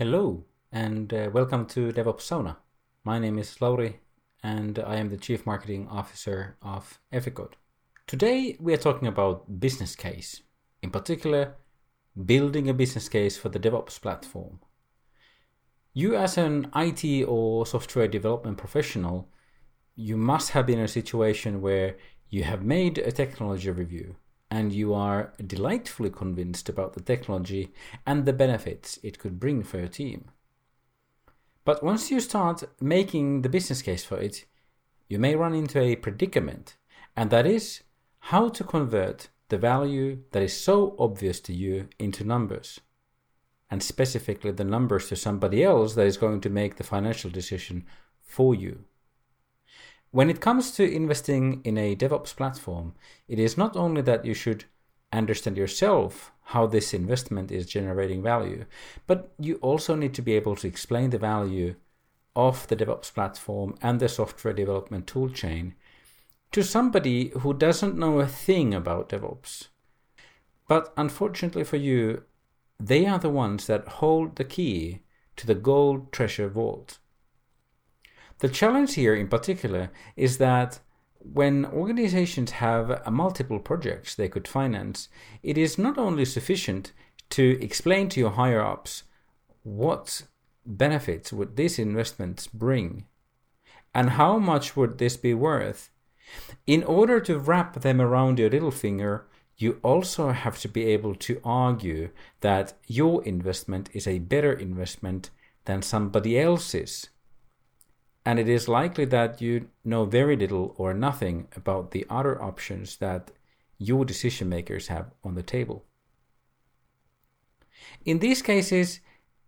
Hello, and uh, welcome to DevOps Sauna. My name is Lauri, and I am the Chief Marketing Officer of Eficode. Today, we are talking about business case, in particular, building a business case for the DevOps platform. You, as an IT or software development professional, you must have been in a situation where you have made a technology review and you are delightfully convinced about the technology and the benefits it could bring for your team. But once you start making the business case for it, you may run into a predicament, and that is how to convert the value that is so obvious to you into numbers, and specifically the numbers to somebody else that is going to make the financial decision for you. When it comes to investing in a DevOps platform, it is not only that you should understand yourself how this investment is generating value, but you also need to be able to explain the value of the DevOps platform and the software development toolchain to somebody who doesn't know a thing about DevOps. But unfortunately for you, they are the ones that hold the key to the gold treasure vault. The challenge here, in particular, is that when organizations have multiple projects they could finance, it is not only sufficient to explain to your higher ups what benefits would these investments bring and how much would this be worth. In order to wrap them around your little finger, you also have to be able to argue that your investment is a better investment than somebody else's and it is likely that you know very little or nothing about the other options that your decision makers have on the table. In these cases,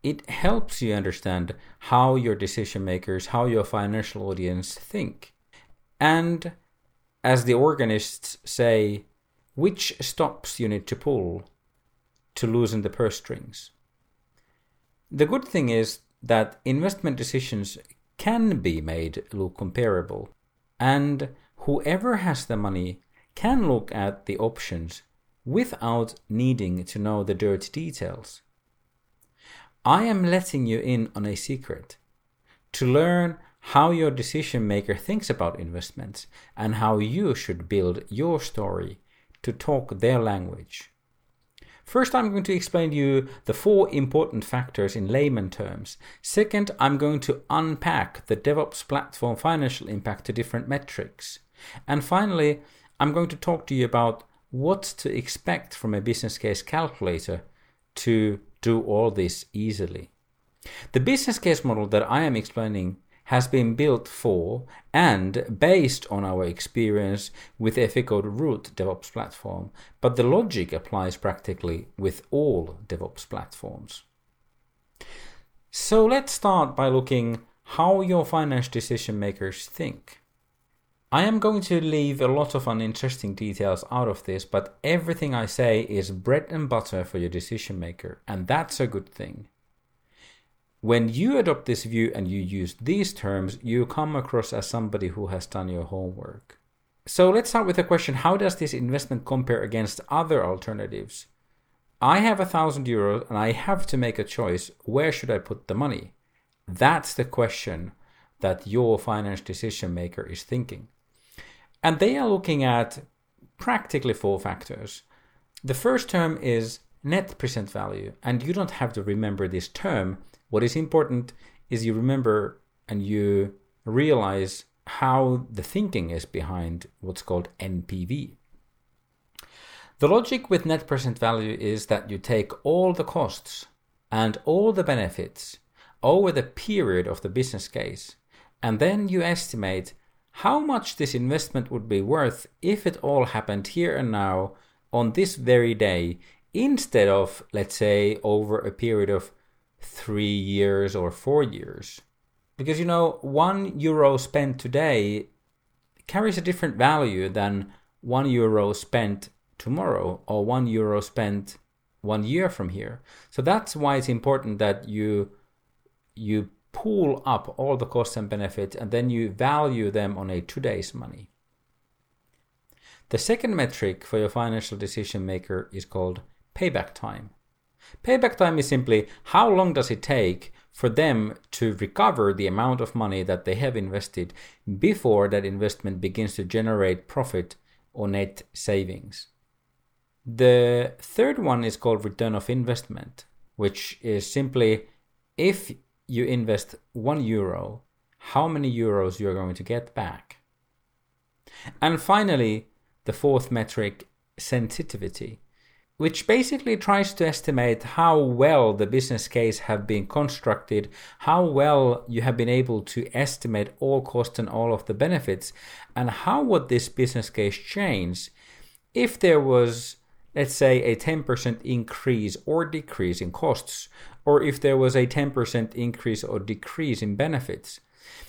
it helps you understand how your decision makers, how your financial audience think. And as the organists say, which stops you need to pull to loosen the purse strings. The good thing is that investment decisions can be made look comparable. And whoever has the money can look at the options without needing to know the dirty details. I am letting you in on a secret to learn how your decision maker thinks about investments and how you should build your story to talk their language. First, I'm going to explain to you the four important factors in layman terms. Second, I'm going to unpack the DevOps platform financial impact to different metrics. And finally, I'm going to talk to you about what to expect from a business case calculator to do all this easily. The business case model that I am explaining has been built for and based on our experience with Eficode Root DevOps platform, but the logic applies practically with all DevOps platforms. So let's start by looking how your finance decision makers think. I am going to leave a lot of uninteresting details out of this, but everything I say is bread and butter for your decision maker, and that's a good thing. When you adopt this view and you use these terms, you come across as somebody who has done your homework. So let's start with the question how does this investment compare against other alternatives? I have a thousand euros and I have to make a choice. Where should I put the money? That's the question that your finance decision maker is thinking. And they are looking at practically four factors. The first term is net present value, and you don't have to remember this term what is important is you remember and you realize how the thinking is behind what's called NPV. The logic with net present value is that you take all the costs and all the benefits over the period of the business case, and then you estimate how much this investment would be worth if it all happened here and now on this very day instead of, let's say, over a period of three years or four years. Because, you know, one euro spent today carries a different value than one euro spent tomorrow or one euro spent one year from here. So that's why it's important that you you pool up all the costs and benefits and then you value them on a today's money. The second metric for your financial decision maker is called payback time. Payback time is simply how long does it take for them to recover the amount of money that they have invested before that investment begins to generate profit or net savings. The third one is called return of investment, which is simply if you invest one euro, how many euros you're going to get back. And finally, the fourth metric, sensitivity, which basically tries to estimate how well the business case have been constructed, how well you have been able to estimate all costs and all of the benefits, and how would this business case change if there was let's say a 10% increase or decrease in costs, or if there was a 10% increase or decrease in benefits.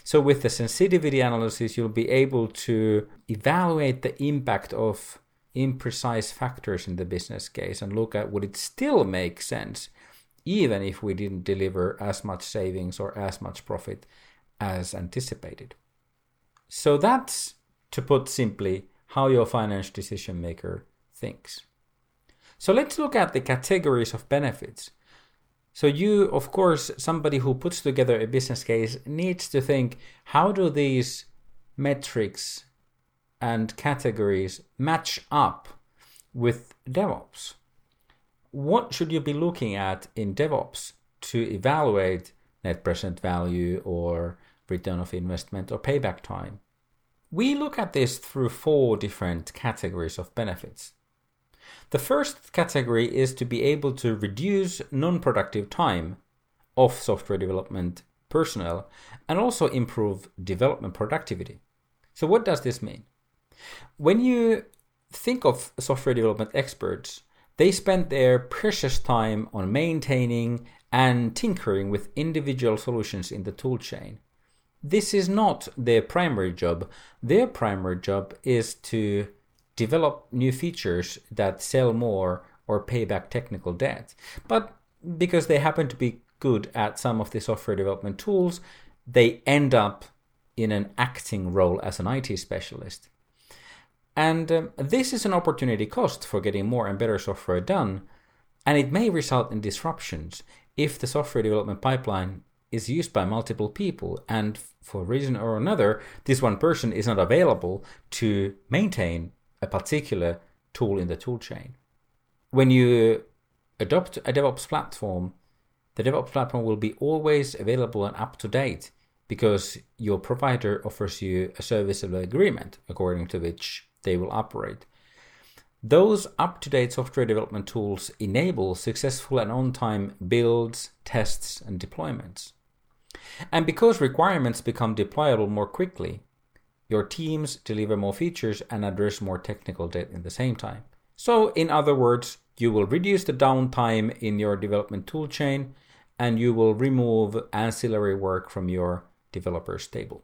So, with the sensitivity analysis, you'll be able to evaluate the impact of imprecise factors in the business case and look at would it still make sense, even if we didn't deliver as much savings or as much profit as anticipated. So, that's, to put simply, how your financial decision maker thinks. So let's look at the categories of benefits. So you, of course, somebody who puts together a business case needs to think how do these metrics and categories match up with DevOps? What should you be looking at in DevOps to evaluate net present value or return of investment or payback time? We look at this through four different categories of benefits. The first category is to be able to reduce non productive time of software development personnel and also improve development productivity. So, what does this mean? When you think of software development experts, they spend their precious time on maintaining and tinkering with individual solutions in the toolchain. This is not their primary job. Their primary job is to develop new features that sell more or pay back technical debt. But because they happen to be good at some of the software development tools, they end up in an acting role as an IT specialist. And um, this is an opportunity cost for getting more and better software done, and it may result in disruptions if the software development pipeline is used by multiple people and for a reason or another this one person is not available to maintain a particular tool in the toolchain. When you adopt a DevOps platform, the DevOps platform will be always available and up to date because your provider offers you a serviceable agreement according to which they will operate. Those up to date software development tools enable successful and on time builds, tests, and deployments. And because requirements become deployable more quickly, your teams deliver more features and address more technical debt in the same time. So, in other words, you will reduce the downtime in your development toolchain and you will remove ancillary work from your developers table.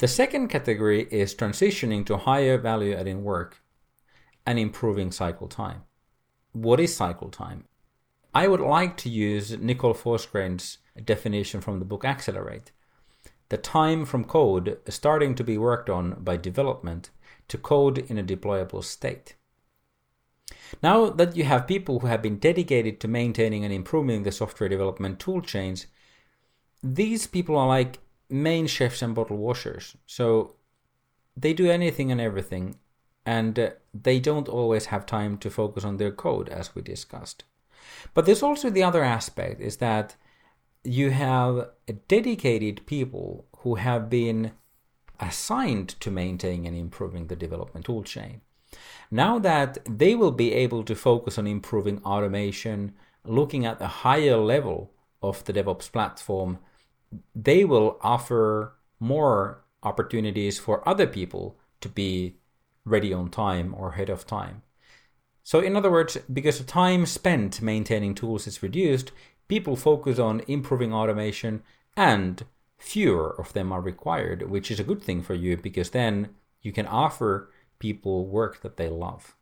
The second category is transitioning to higher value adding work and improving cycle time. What is cycle time? I would like to use Nicole Forsgren's definition from the book Accelerate the time from code starting to be worked on by development to code in a deployable state. Now that you have people who have been dedicated to maintaining and improving the software development tool chains, these people are like main chefs and bottle washers. So they do anything and everything, and uh, they don't always have time to focus on their code, as we discussed. But there's also the other aspect is that you have dedicated people who have been assigned to maintaining and improving the development tool chain. Now that they will be able to focus on improving automation, looking at the higher level of the DevOps platform, they will offer more opportunities for other people to be ready on time or ahead of time. So, in other words, because the time spent maintaining tools is reduced, people focus on improving automation and fewer of them are required, which is a good thing for you because then you can offer people work that they love.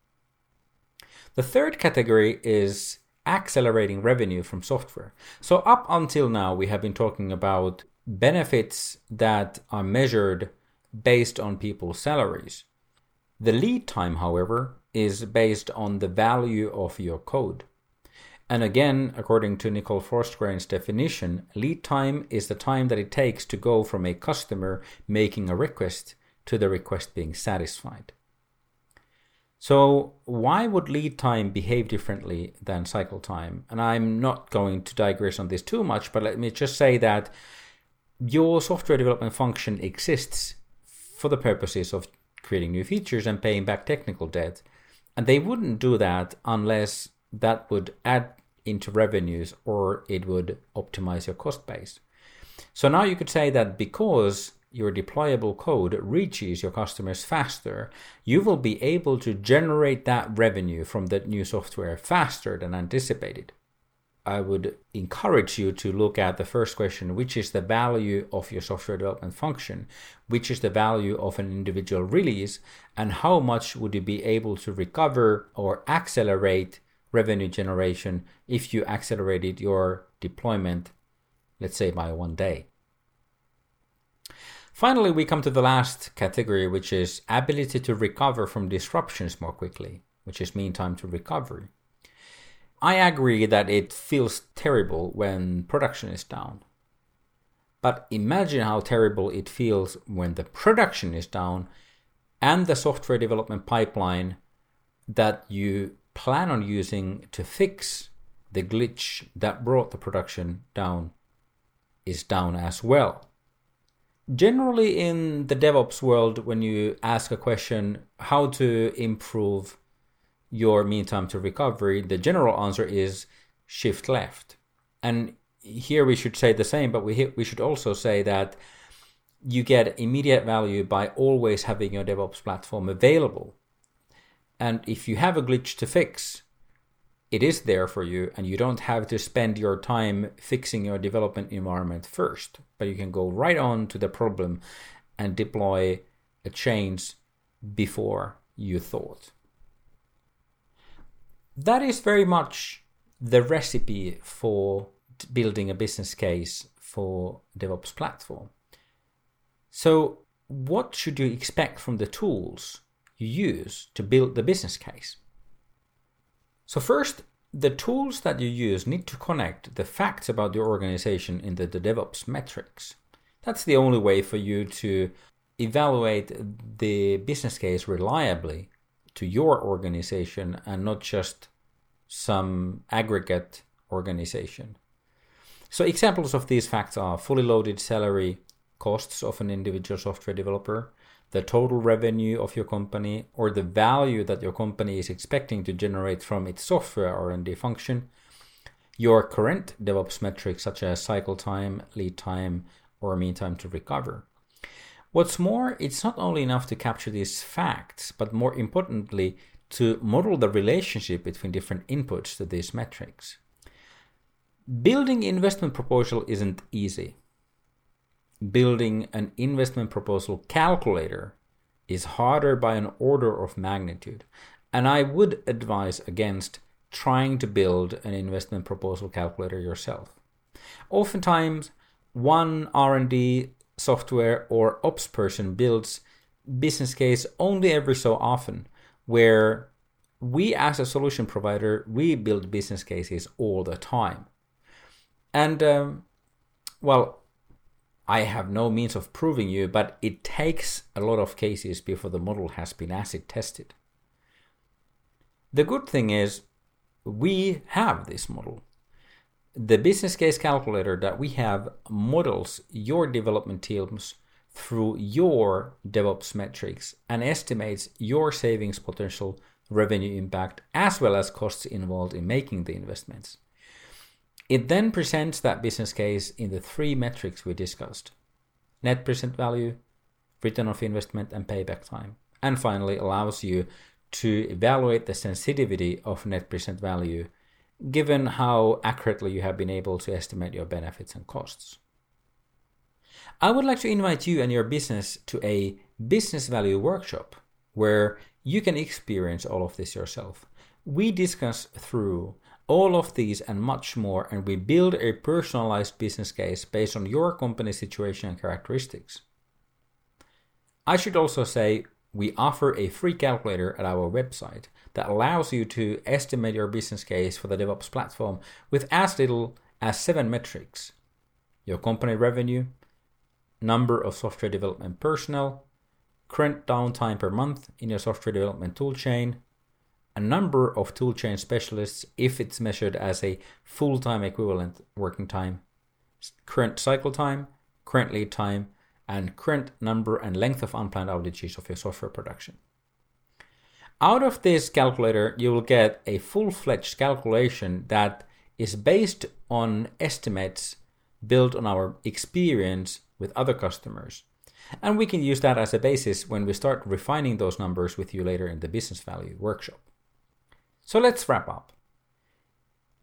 The third category is accelerating revenue from software. So, up until now, we have been talking about benefits that are measured based on people's salaries. The lead time, however, is based on the value of your code. And again, according to Nicole Forsgren's definition, lead time is the time that it takes to go from a customer making a request to the request being satisfied. So, why would lead time behave differently than cycle time? And I'm not going to digress on this too much, but let me just say that your software development function exists for the purposes of creating new features and paying back technical debt. And they wouldn't do that unless that would add into revenues or it would optimize your cost base. So now you could say that because your deployable code reaches your customers faster, you will be able to generate that revenue from that new software faster than anticipated. I would encourage you to look at the first question, which is the value of your software development function, which is the value of an individual release, and how much would you be able to recover or accelerate revenue generation if you accelerated your deployment, let's say by one day. Finally, we come to the last category, which is ability to recover from disruptions more quickly, which is mean time to recovery. I agree that it feels terrible when production is down. But imagine how terrible it feels when the production is down and the software development pipeline that you plan on using to fix the glitch that brought the production down is down as well. Generally, in the DevOps world, when you ask a question, how to improve your mean time to recovery, the general answer is shift left. And here we should say the same, but we, we should also say that you get immediate value by always having your DevOps platform available. And if you have a glitch to fix, it is there for you and you don't have to spend your time fixing your development environment first but you can go right on to the problem and deploy a change before you thought. That is very much the recipe for building a business case for devops platform. So what should you expect from the tools you use to build the business case so first, the tools that you use need to connect the facts about your organization into the DevOps metrics. That's the only way for you to evaluate the business case reliably to your organization and not just some aggregate organization. So, examples of these facts are fully loaded salary costs of an individual software developer, the total revenue of your company or the value that your company is expecting to generate from its software R&D function, your current DevOps metrics such as cycle time, lead time, or mean time to recover. What's more, it's not only enough to capture these facts, but more importantly, to model the relationship between different inputs to these metrics. Building investment proposal isn't easy building an investment proposal calculator is harder by an order of magnitude. And I would advise against trying to build an investment proposal calculator yourself. Oftentimes, one R&D software or ops person builds business case only every so often where we as a solution provider we build business cases all the time and um, well I have no means of proving you, but it takes a lot of cases before the model has been acid tested. The good thing is we have this model. The business case calculator that we have models your development teams through your DevOps metrics and estimates your savings potential, revenue impact, as well as costs involved in making the investments. It then presents that business case in the three metrics we discussed net present value, return of investment, and payback time. And finally, allows you to evaluate the sensitivity of net present value given how accurately you have been able to estimate your benefits and costs. I would like to invite you and your business to a business value workshop where you can experience all of this yourself. We discuss through all of these and much more, and we build a personalized business case based on your company situation and characteristics. I should also say we offer a free calculator at our website that allows you to estimate your business case for the DevOps platform with as little as seven metrics your company revenue, number of software development personnel, current downtime per month in your software development toolchain, a number of toolchain specialists if it's measured as a full time equivalent working time, current cycle time, current lead time, and current number and length of unplanned outages of your software production. Out of this calculator, you will get a full fledged calculation that is based on estimates built on our experience with other customers. And we can use that as a basis when we start refining those numbers with you later in the business value workshop. So let's wrap up.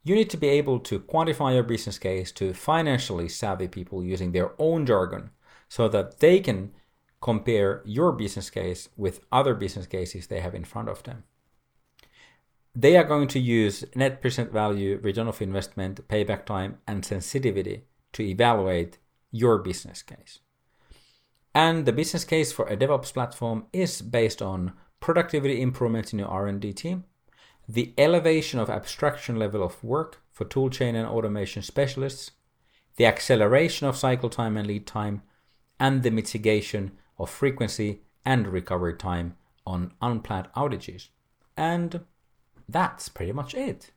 You need to be able to quantify your business case to financially savvy people using their own jargon so that they can compare your business case with other business cases they have in front of them. They are going to use net present value, return of investment, payback time, and sensitivity to evaluate your business case. And the business case for a DevOps platform is based on productivity improvements in your R&D team, the elevation of abstraction level of work for toolchain and automation specialists, the acceleration of cycle time and lead time, and the mitigation of frequency and recovery time on unplanned outages. And that's pretty much it.